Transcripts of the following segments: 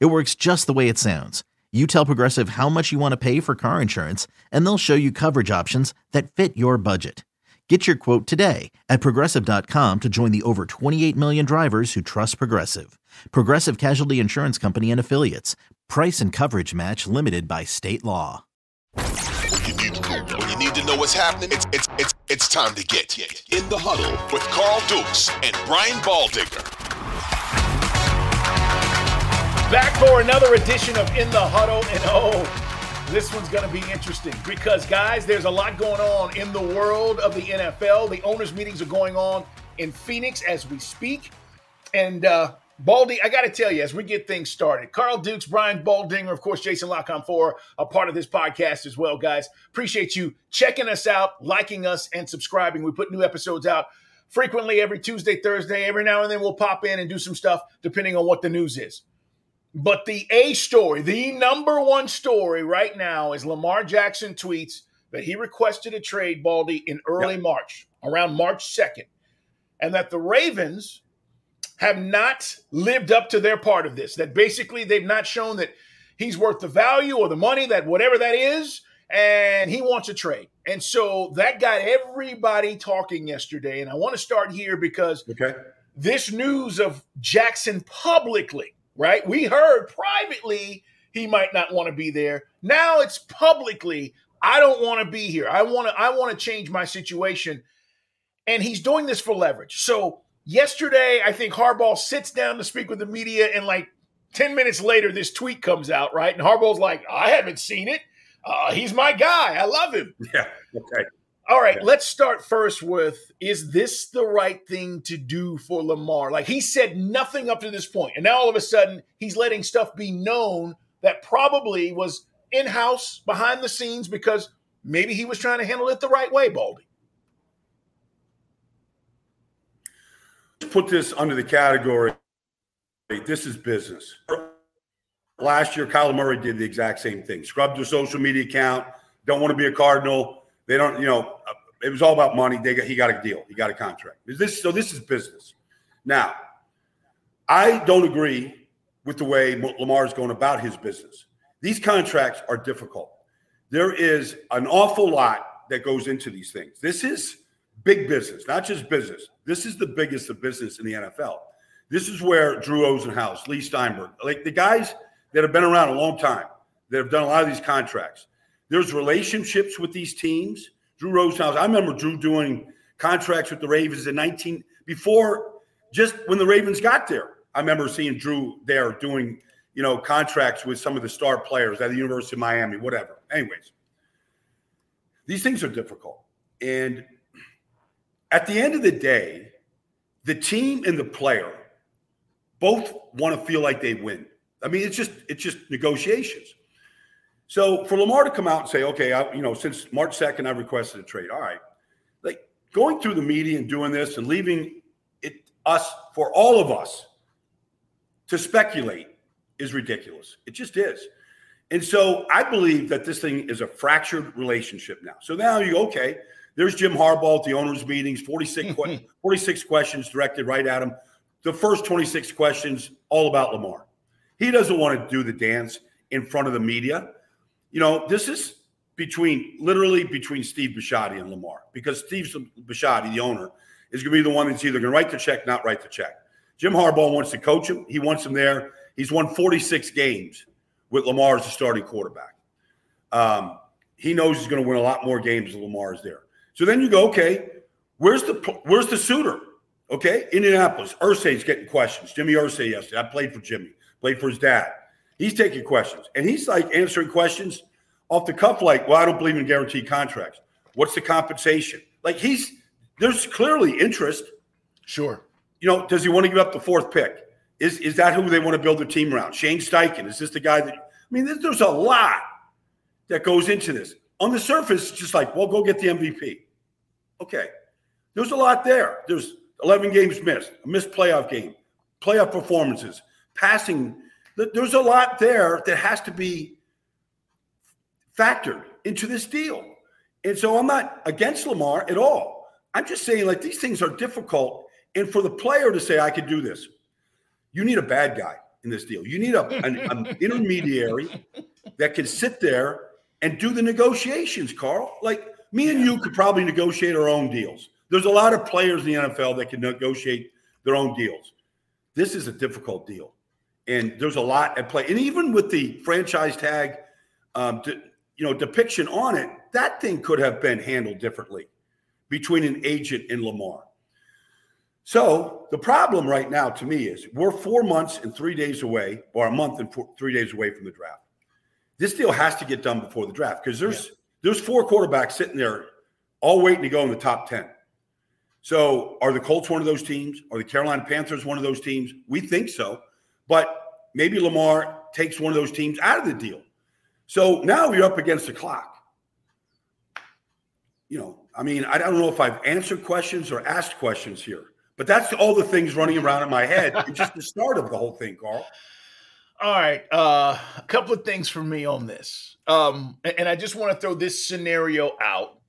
It works just the way it sounds. You tell Progressive how much you want to pay for car insurance, and they'll show you coverage options that fit your budget. Get your quote today at progressive.com to join the over 28 million drivers who trust Progressive. Progressive Casualty Insurance Company and Affiliates. Price and coverage match limited by state law. When you need, when you need to know what's happening, it's, it's, it's, it's time to get in the huddle with Carl Dukes and Brian Baldinger. Back for another edition of In the Huddle. And oh, this one's going to be interesting because, guys, there's a lot going on in the world of the NFL. The owners' meetings are going on in Phoenix as we speak. And, uh, Baldy, I got to tell you, as we get things started, Carl Dukes, Brian Baldinger, of course, Jason Lockon for a part of this podcast as well, guys. Appreciate you checking us out, liking us, and subscribing. We put new episodes out frequently every Tuesday, Thursday. Every now and then we'll pop in and do some stuff depending on what the news is. But the A story, the number one story right now is Lamar Jackson tweets that he requested a trade, Baldy, in early yep. March, around March 2nd, and that the Ravens have not lived up to their part of this. That basically they've not shown that he's worth the value or the money, that whatever that is, and he wants a trade. And so that got everybody talking yesterday. And I want to start here because okay. this news of Jackson publicly right? We heard privately he might not want to be there. Now it's publicly, I don't want to be here. I want to I want to change my situation. And he's doing this for leverage. So yesterday, I think Harbaugh sits down to speak with the media and like 10 minutes later, this tweet comes out, right? And Harbaugh's like, I haven't seen it. Uh, he's my guy. I love him. Yeah. Okay. All right, yeah. let's start first with is this the right thing to do for Lamar? Like he said nothing up to this point, and now all of a sudden he's letting stuff be known that probably was in house behind the scenes because maybe he was trying to handle it the right way, Baldy. Put this under the category this is business. Last year, Kyler Murray did the exact same thing. Scrubbed their social media account, don't want to be a Cardinal they don't, you know, uh, it was all about money. They got, he got a deal. He got a contract. Is this so? This is business. Now, I don't agree with the way Lamar is going about his business. These contracts are difficult. There is an awful lot that goes into these things. This is big business, not just business. This is the biggest of business in the NFL. This is where Drew Rosenhaus, Leigh Steinberg, like the guys that have been around a long time, that have done a lot of these contracts, there's relationships with these teams. Drew Rosenhaus, I remember Drew doing contracts with the Ravens in 19 before just when the Ravens got there. I remember seeing Drew there doing, you know, contracts with some of the star players at the University of Miami, whatever. Anyways, these things are difficult. And at the end of the day, the team and the player both want to feel like they win. I mean, it's just it's just negotiations. So for Lamar to come out and say, okay, I, you know, since March 2nd, I requested a trade. All right. Like going through the media and doing this and leaving it us for all of us to speculate is ridiculous. It just is. And so I believe that this thing is a fractured relationship now. So now you go, okay, there's Jim Harbaugh at the owners' meetings, 46, 46 questions directed right at him. The first 26 questions all about Lamar. He doesn't want to do the dance in front of the media you know, this is between literally between Steve Bisciotti and Lamar because Steve Bisciotti, the owner, is going to be the one that's either going to write the check, not write the check. Jim Harbaugh wants to coach him. He wants him there. He's won 46 games with Lamar as the starting quarterback. Um, he knows he's going to win a lot more games if Lamar is there. So then you go, okay, where's the where's the suitor? Okay, Indianapolis. Irsay's getting questions. Jimmy Irsay yesterday. I played for Jimmy. Played for his dad. He's taking questions and he's like answering questions off the cuff, like, well, I don't believe in guaranteed contracts. What's the compensation? Like he's there's clearly interest. Sure. You know, does he want to give up the fourth pick? Is is that who they want to build their team around? Shane Steichen. Is this the guy that I mean, there's a lot that goes into this. On the surface, it's just like, well, go get the MVP. Okay. There's a lot there. There's 11 games missed, a missed playoff game, playoff performances, passing. There's a lot there that has to be factored into this deal. And so I'm not against Lamar at all. I'm just saying, like, these things are difficult. And for the player to say, I could do this, you need a bad guy in this deal. You need a, an, an intermediary that can sit there and do the negotiations, Carl. Like, me and you could probably negotiate our own deals. There's a lot of players in the NFL that can negotiate their own deals. This is a difficult deal. And there's a lot at play. And even with the franchise tag, um, to, you know, depiction on it, that thing could have been handled differently between an agent and Lamar. So the problem right now to me is we're four months and three days away, or a month and four, three days away from the draft. This deal has to get done before the draft because there's yeah. there's four quarterbacks sitting there all waiting to go in the top 10. So are the Colts one of those teams? Are the Carolina Panthers one of those teams? We think so. But maybe Lamar takes one of those teams out of the deal. So now you're up against the clock. You know, I mean, I don't know if I've answered questions or asked questions here, but that's all the things running around in my head. It's just the start of the whole thing, Carl. All right. Uh, a couple of things for me on this. Um, and I just want to throw this scenario out.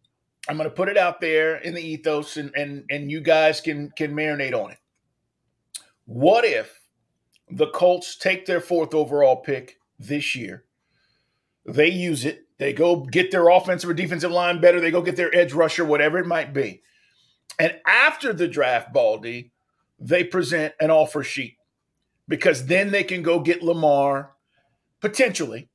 I'm going to put it out there in the ethos and, and, and you guys can, can marinate on it. What if the Colts take their fourth overall pick this year? They use it. They go get their offensive or defensive line better. They go get their edge rusher, whatever it might be. And after the draft, Baldy, they present an offer sheet because then they can go get Lamar potentially.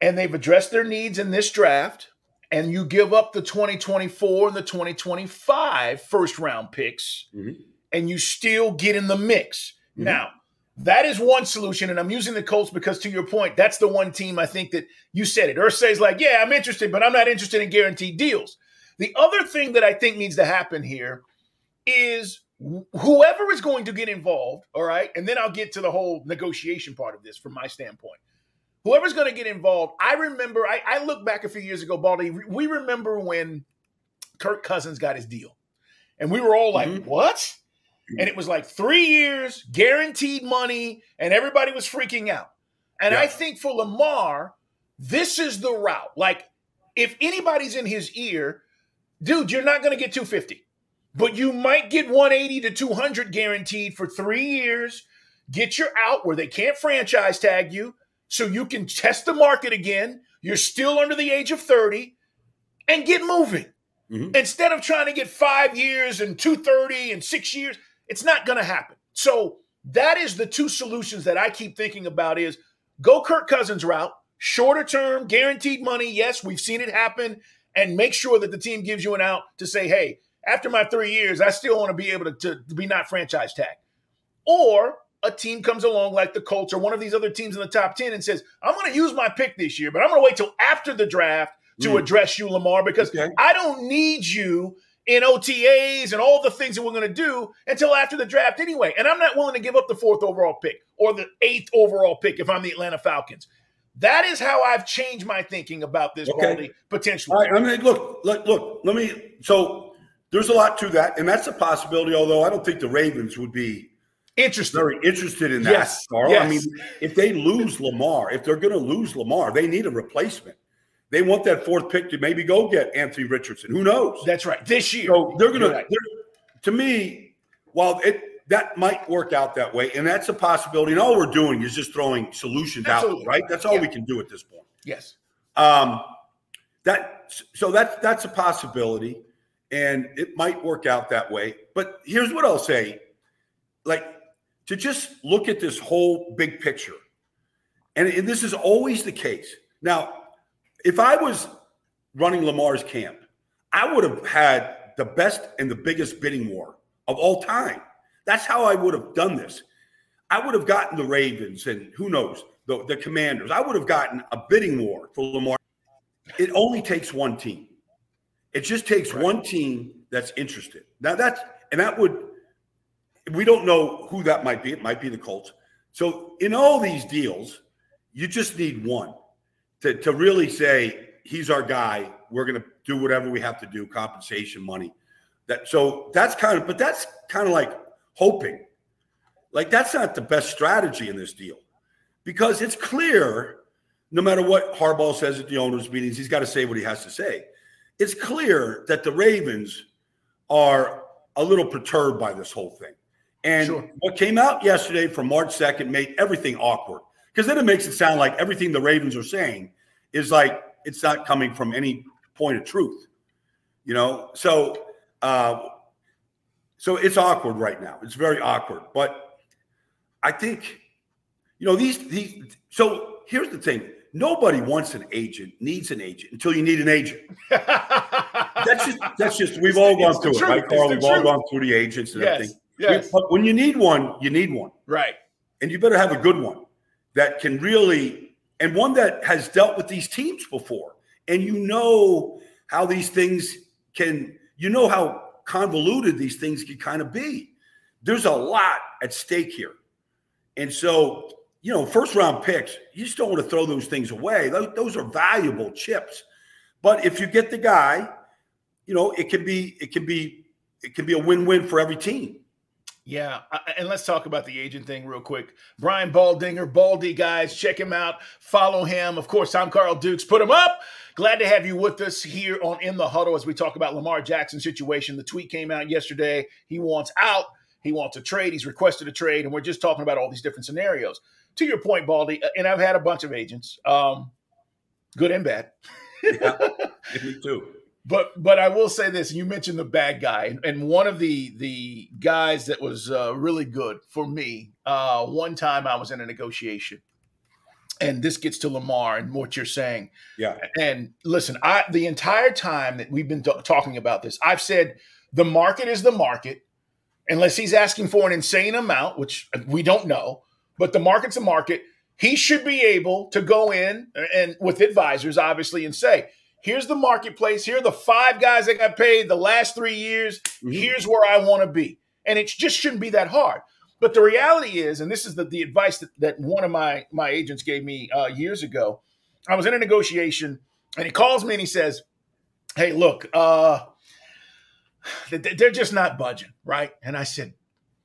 And they've addressed their needs in this draft. And you give up the 2024 and the 2025 first round picks, mm-hmm. and you still get in the mix. Mm-hmm. Now, that is one solution. And I'm using the Colts because, to your point, that's the one team I think that you said it. Irsay's like, yeah, I'm interested, but I'm not interested in guaranteed deals. The other thing that I think needs to happen here is whoever is going to get involved, all right, and then I'll get to the whole negotiation part of this from my standpoint. Whoever's going to get involved, I remember, I, I look back a few years ago, Baldy, we remember when Kirk Cousins got his deal. And we were all like, mm-hmm. what? And it was like three years, guaranteed money, and everybody was freaking out. And yeah. I think for Lamar, this is the route. Like, if anybody's in his ear, dude, you're not going to get 250 but you might get 180 to 200 guaranteed for three years. Get your out where they can't franchise tag you so you can test the market again. You're still under the age of 30 and get moving. Mm-hmm. Instead of trying to get five years and 230 and six years, it's not going to happen. So that is the two solutions that I keep thinking about is go Kirk Cousins route, shorter term, guaranteed money. Yes, we've seen it happen. And make sure that the team gives you an out to say, hey, after my three years, I still want to be able to, to, to be not franchise tag. Or a team comes along like the Colts or one of these other teams in the top 10 and says, I'm going to use my pick this year, but I'm going to wait till after the draft to mm. address you, Lamar, because okay. I don't need you in OTAs and all the things that we're going to do until after the draft anyway. And I'm not willing to give up the fourth overall pick or the eighth overall pick if I'm the Atlanta Falcons. That is how I've changed my thinking about this okay. potentially. I mean, look, look, look, let me. So there's a lot to that, and that's a possibility. Although I don't think the Ravens would be interested, very interested in that. Yes, Carl. yes. I mean, if they lose Lamar, if they're going to lose Lamar, they need a replacement. They want that fourth pick to maybe go get Anthony Richardson. Who knows? That's right. This year, so they're going right. to. To me, while it that might work out that way, and that's a possibility. And all we're doing is just throwing solutions Absolutely. out, right? That's all yeah. we can do at this point. Yes. Um, that so that's that's a possibility and it might work out that way. But here's what I'll say like to just look at this whole big picture. And, and this is always the case. Now, if I was running Lamar's camp, I would have had the best and the biggest bidding war of all time. That's how I would have done this. I would have gotten the Ravens and who knows, the, the commanders. I would have gotten a bidding war for Lamar. It only takes one team. It just takes right. one team that's interested. Now that's and that would we don't know who that might be. It might be the Colts. So in all these deals, you just need one to, to really say he's our guy. We're going to do whatever we have to do, compensation money. That so that's kind of, but that's kind of like hoping. Like that's not the best strategy in this deal because it's clear. No matter what Harbaugh says at the owners' meetings, he's got to say what he has to say. It's clear that the Ravens are a little perturbed by this whole thing. And sure. what came out yesterday from March 2nd made everything awkward because then it makes it sound like everything the Ravens are saying is like it's not coming from any point of truth, you know. So, uh, so it's awkward right now. It's very awkward. But I think, you know, these these. So here's the thing: nobody wants an agent, needs an agent until you need an agent. that's just that's just we've all gone through it, truth. right, Carl? We've all gone through the agents and yes. everything. Yes. But when you need one, you need one. Right. And you better have a good one that can really and one that has dealt with these teams before. And you know how these things can, you know how convoluted these things can kind of be. There's a lot at stake here. And so, you know, first round picks, you just don't want to throw those things away. Those, are valuable chips. But if you get the guy, you know, it can be, it can be, it can be a win-win for every team. Yeah, and let's talk about the agent thing real quick. Brian Baldinger, Baldy guys, check him out, follow him. Of course, I'm Carl Dukes. Put him up. Glad to have you with us here on In the Huddle as we talk about Lamar Jackson situation. The tweet came out yesterday. He wants out. He wants a trade. He's requested a trade, and we're just talking about all these different scenarios. To your point, Baldy, uh, and I've had a bunch of agents, um, good and bad. yeah, me too but but I will say this: you mentioned the bad guy, and one of the the guys that was uh, really good for me. Uh, one time I was in a negotiation, and this gets to Lamar and what you're saying. Yeah. And listen, I the entire time that we've been t- talking about this, I've said the market is the market, unless he's asking for an insane amount, which we don't know. But the market's a market. He should be able to go in and with advisors, obviously, and say Here's the marketplace. Here are the five guys that got paid the last three years. Mm-hmm. Here's where I want to be. And it just shouldn't be that hard. But the reality is, and this is the, the advice that, that one of my, my agents gave me uh, years ago. I was in a negotiation and he calls me and he says, Hey, look, uh, they're just not budging, right? And I said,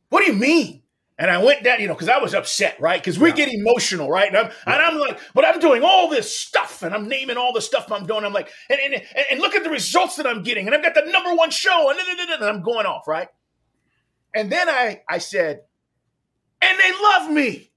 What do you mean? And I went down, you know, because I was upset, right? Because we yeah. get emotional, right? And I'm, yeah. and I'm like, but I'm doing all this stuff and I'm naming all the stuff I'm doing. I'm like, and, and, and look at the results that I'm getting. And I've got the number one show and, and I'm going off, right? And then I, I said, and they love me.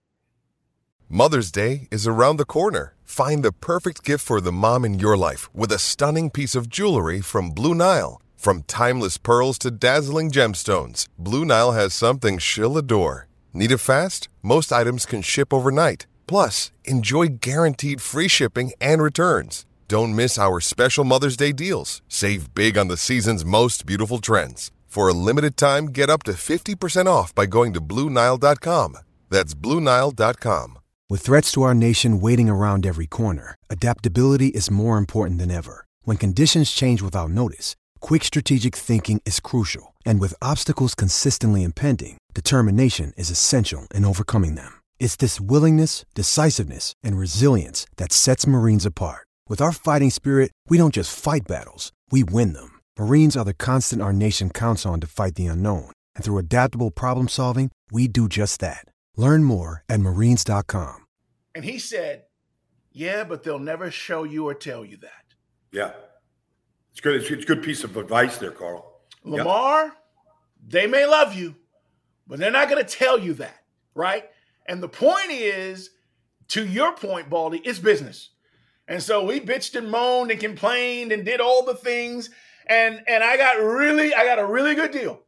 Mother's Day is around the corner. Find the perfect gift for the mom in your life with a stunning piece of jewelry from Blue Nile. From timeless pearls to dazzling gemstones, Blue Nile has something she'll adore. Need it fast? Most items can ship overnight. Plus, enjoy guaranteed free shipping and returns. Don't miss our special Mother's Day deals. Save big on the season's most beautiful trends. For a limited time, get up to 50% off by going to Bluenile.com. That's Bluenile.com. With threats to our nation waiting around every corner, adaptability is more important than ever. When conditions change without notice, quick strategic thinking is crucial. And with obstacles consistently impending, Determination is essential in overcoming them. It's this willingness, decisiveness, and resilience that sets Marines apart. With our fighting spirit, we don't just fight battles, we win them. Marines are the constant our nation counts on to fight the unknown. And through adaptable problem solving, we do just that. Learn more at marines.com. And he said, Yeah, but they'll never show you or tell you that. Yeah. It's good. It's, a good piece of advice there, Carl. Lamar, yep. they may love you, but they're not going to tell you that, right? And the point is, to your point, Baldy, it's business. And so we bitched and moaned and complained and did all the things. And and I got really, I got a really good deal.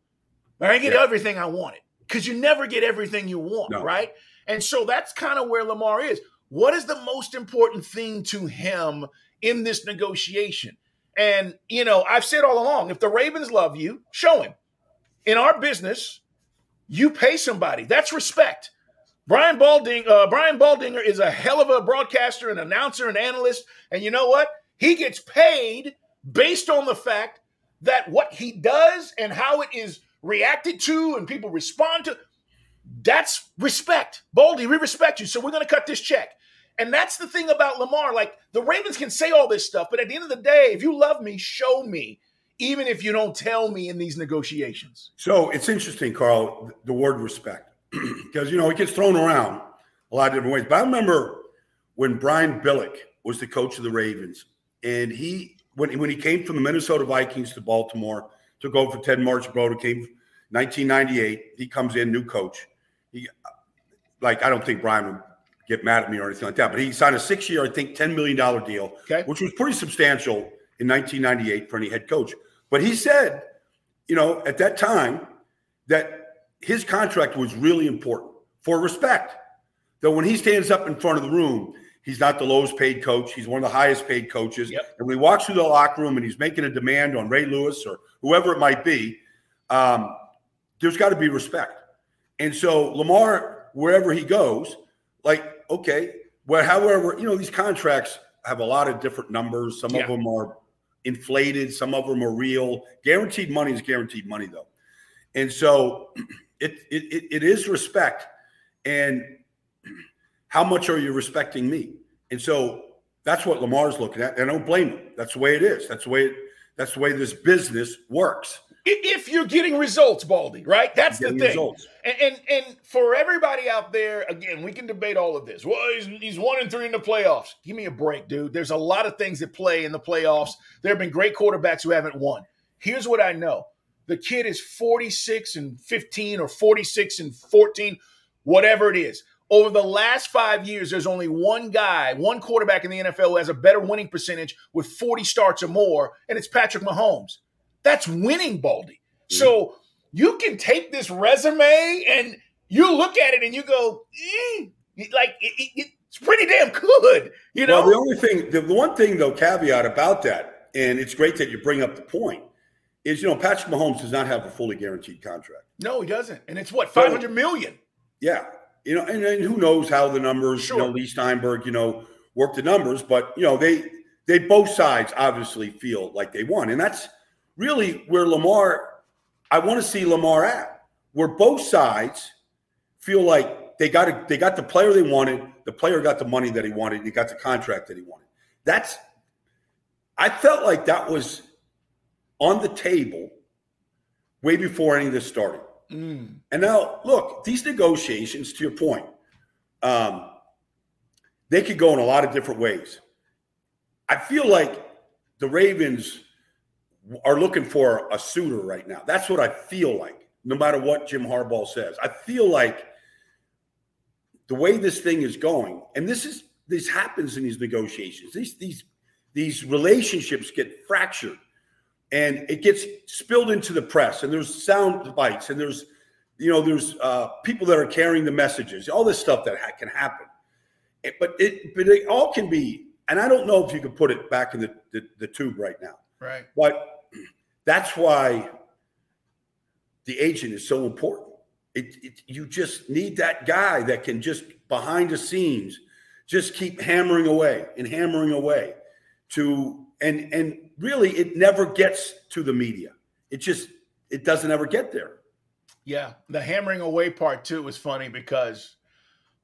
But I didn't get yeah. everything I wanted. Because you never get everything you want, no. right? And so that's kind of where Lamar is. What is the most important thing to him in this negotiation? And, you know, I've said all along if the Ravens love you, show him. In our business, you pay somebody. That's respect. Brian Balding, uh, Brian Baldinger is a hell of a broadcaster, and announcer, and analyst. And you know what? He gets paid based on the fact that what he does and how it is reacted to and people respond to. That's respect. Baldy, we respect you. So we're going to cut this check. And that's the thing about Lamar. Like the Ravens can say all this stuff, but at the end of the day, if you love me, show me, even if you don't tell me in these negotiations. So it's interesting, Carl, the word respect, because you know it gets thrown around a lot of different ways. But I remember when Brian Billick was the coach of the Ravens, and he when when he came from the Minnesota Vikings to Baltimore, took over for Ted Marchibroda, came 1998. He comes in, new coach. He uh, like I don't think Brian would get mad at me or anything like that, but he signed a six-year, I think, ten million dollar deal, okay. which was pretty substantial in 1998 for any head coach. But he said, you know, at that time that his contract was really important for respect. That when he stands up in front of the room, he's not the lowest paid coach. He's one of the highest paid coaches. Yep. And when he walks through the locker room and he's making a demand on Ray Lewis or whoever it might be, um, there's got to be respect. And so Lamar, wherever he goes, like, okay, well, however, you know, these contracts have a lot of different numbers. Some Yeah. of them are inflated, some of them are real. Guaranteed money is guaranteed money, though. And so it it, it, it is respect. And how much are you respecting me? And so that's what Lamar's looking at. And I don't blame him. That's the way it is. That's the way it, that's the way this business works. If you're getting results, Baldy, right? That's the thing. And, and and for everybody out there, again, we can debate all of this. Well, he's, he's one and three in the playoffs. Give me a break, dude. There's a lot of things that play in the playoffs. There have been great quarterbacks who haven't won. Here's what I know: the kid is 46 and 15 or 46 and 14, whatever it is. Over the last five years, there's only one guy, one quarterback in the NFL who has a better winning percentage with 40 starts or more, and it's Patrick Mahomes. That's winning, Baldy. So you can take this resume and you look at it and you go, eh, like it- it- it's pretty damn good, you know. Well, the only thing, the, one thing though, caveat about that, and it's great that you bring up the point, is you know Patrick Mahomes does not have a fully guaranteed contract. no, he doesn't, and it's what 500 million. Yeah, you know, and, and who knows how the numbers, you know, Sure. Leigh Steinberg, you know, work the numbers, but you know they they both sides obviously feel like they won, and that's really where Lamar. I want to see Lamar at where both sides feel like they got a, they got the player they wanted, the player got the money that he wanted, he got the contract that he wanted. That's I felt like that was on the table way before any of this started. Mm. And now, look, these negotiations, to your point, um, they could go in a lot of different ways. I feel like the Ravens are looking for a suitor right now. That's what I feel like, no matter what Jim Harbaugh says. I feel like the way this thing is going, and this is this happens in these negotiations. These these these relationships get fractured and it gets spilled into the press and there's sound bites and there's you know there's uh, people that are carrying the messages all this stuff that ha- can happen but it but it all can be and i don't know if you could put it back in the, the, the tube right now Right. but that's why the agent is so important it, it, you just need that guy that can just behind the scenes just keep hammering away and hammering away to and and really it never gets to the media it just it doesn't ever get there Yeah, the hammering away part too was funny because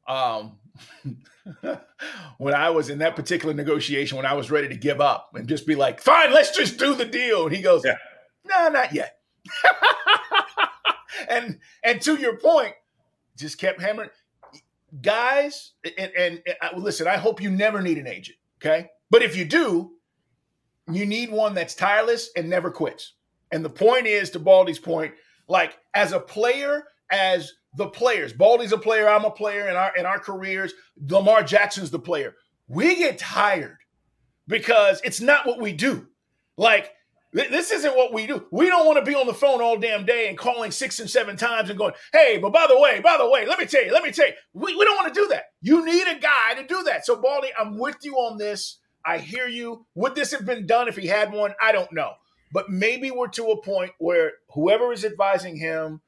um when I was in that particular negotiation, when I was ready to give up and just be like, fine, let's just do the deal. And he goes, Yeah. No, not yet. and and to your point, just kept hammering. Guys, and, and, and uh, listen, I hope you never need an agent, okay? But if you do, you need one that's tireless and never quits. And the point is, to Baldy's point, like as a player, as the players, Baldy's a player, I'm a player in our in our careers, Lamar Jackson's the player. We get tired because it's not what we do. Like this isn't what we do. We don't want to be on the phone all damn day and calling six and seven times and going, hey, but by the way, by the way, let me tell you, let me tell you. We, we don't want to do that. You need a guy to do that. So, Baldy, I'm with you on this. I hear you. Would this have been done if he had one? I don't know. But maybe we're to a point where whoever is advising him,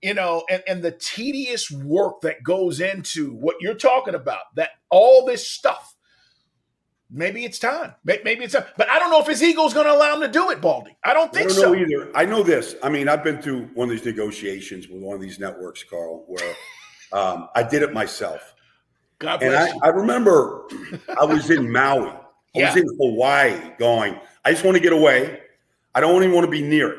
you know, and, and the tedious work that goes into what you're talking about, that all this stuff, maybe it's time. Maybe it's time. But I don't know if his ego is going to allow him to do it, Baldy. I don't i think don't so. either i know this i mean i've been through one of these negotiations with one of these networks carl where um, i did it myself God and I. I remember I was in Maui. I Yeah. was in Hawaii going, I just want to get away. I don't even want to be near it.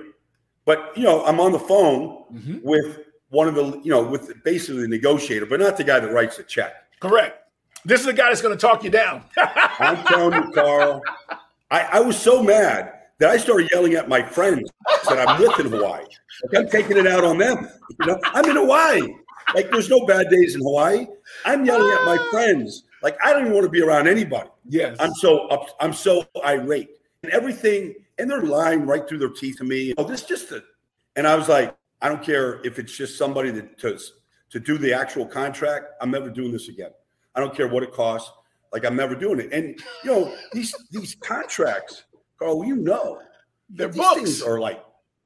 But, you know, I'm on the phone Mhm. with one of the, you know, with basically the negotiator, but not the guy that writes the check. Correct. This is the guy that's going to talk you down. I'm telling you, Carl, I, I was so mad that I started yelling at my friends that I'm with in Hawaii. Like I'm taking it out on them. You know, I'm in Hawaii. Like there's no bad days in Hawaii. I'm yelling at my friends. Like I don't even want to be around anybody. yes. I'm so up, I'm so irate and everything, and they're lying right through their teeth to me. Oh, this just a, and I was like, I don't care if it's just somebody that to to do the actual contract. I'm never doing this again. I don't care what it costs. Like I'm never doing it. And you know these these contracts, Carl, you know, They're these books. things are like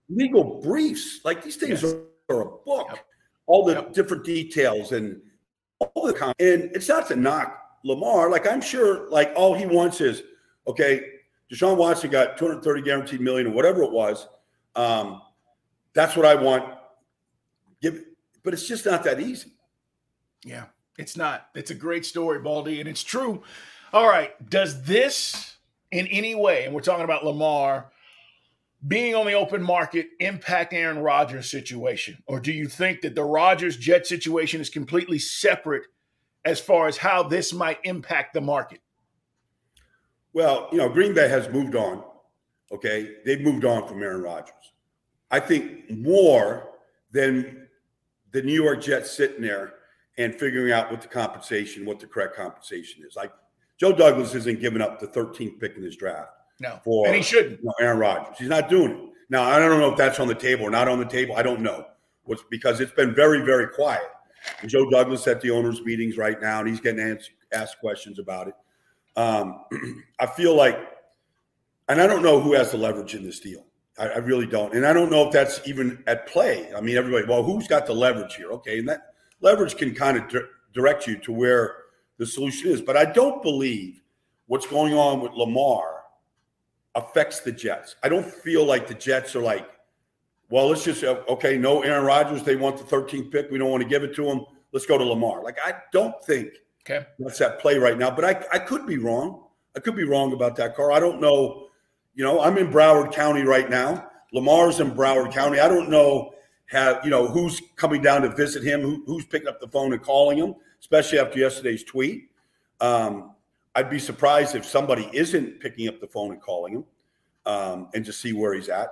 legal briefs. Like these things Yes. are, are a book. All the Yep. different details and all the con- and it's not to knock Lamar. Like I'm sure, like all he wants is okay. Deshaun Watson got 230 guaranteed million or whatever it was. Um, that's what I want. Give, but it's just not that easy. Yeah, it's not. It's a great story, Baldy, and it's true. All right. Does this in any way, and we're talking about Lamar being on the open market, impact Aaron Rodgers' situation? Or do you think that the Rodgers Jet situation is completely separate as far as how this might impact the market? Well, you know, Green Bay has moved on. Okay, they've moved on from Aaron Rodgers. I think more than the New York Jets sitting there and figuring out what the compensation, what the correct compensation is. Like Joe Douglas isn't giving up the 13th pick in his draft No. for and he shouldn't. you know, Aaron Rodgers. He's not doing it. Now, I don't know if that's on the table or not on the table. I don't know. What's because it's been very, very quiet. And Joe Douglas at the owners' meetings right now, and he's getting asked, asked questions about it. Um, I feel like, and I don't know who has the leverage in this deal. I, I really don't, and I don't know if that's even at play. I mean, everybody, well, who's got the leverage here? Okay, and that leverage can kind of di- direct you to where the solution is. But I don't believe what's going on with Lamar affects the Jets. I don't feel like the Jets are like, well, let's just uh, okay, no Aaron Rodgers. They want the 13th pick. We don't want to give it to them. Let's go to Lamar. Like I don't think Okay. that's at play right now. But I, I could be wrong. I could be wrong about that, Carl. I don't know. You know, I'm in Broward County right now. Lamar's in Broward County. I don't know have you know who's coming down to visit him, who, who's picking up the phone and calling him, especially after yesterday's tweet. Um, I'd be surprised if somebody isn't picking up the phone and calling him um, and to see where he's at.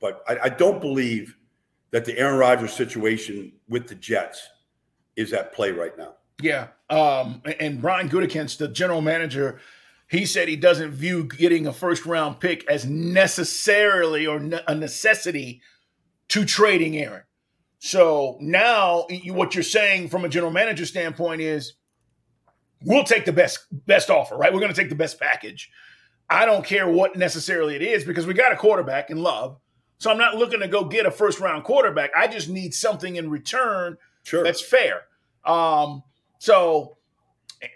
But I, I don't believe that the Aaron Rodgers situation with the Jets is at play right now. Yeah. Um, and Brian Gutekunst, the general manager, he said he doesn't view getting a first round pick as necessarily or ne- a necessity to trading Aaron. So now you, what you're saying from a general manager standpoint is we'll take the best best offer, right? We're going to take the best package. I don't care what necessarily it is because we got a quarterback in Love. So I'm not looking to go get a first round quarterback. I just need something in return Sure. that's fair. Um, so,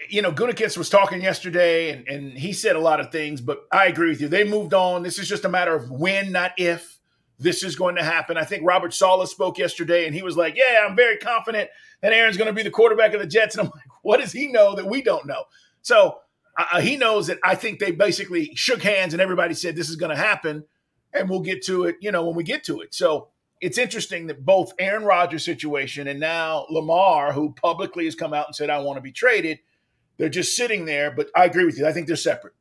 you know, Gutekunst was talking yesterday, and, and he said a lot of things, but I agree with you. They moved on. This is just a matter of when, not if, this is going to happen. I think Robert Saleh spoke yesterday, and he was like, "Yeah, I'm very confident that Aaron's going to be the quarterback of the Jets." And I'm like, "What does he know that we don't know?" So uh, he knows that I think they basically shook hands, and everybody said this is going to happen, and we'll get to it, you know, when we get to it. So it's interesting that both Aaron Rodgers' situation and now Lamar, who publicly has come out and said, I want to be traded, they're just sitting there. But I agree with you. I think they're separate.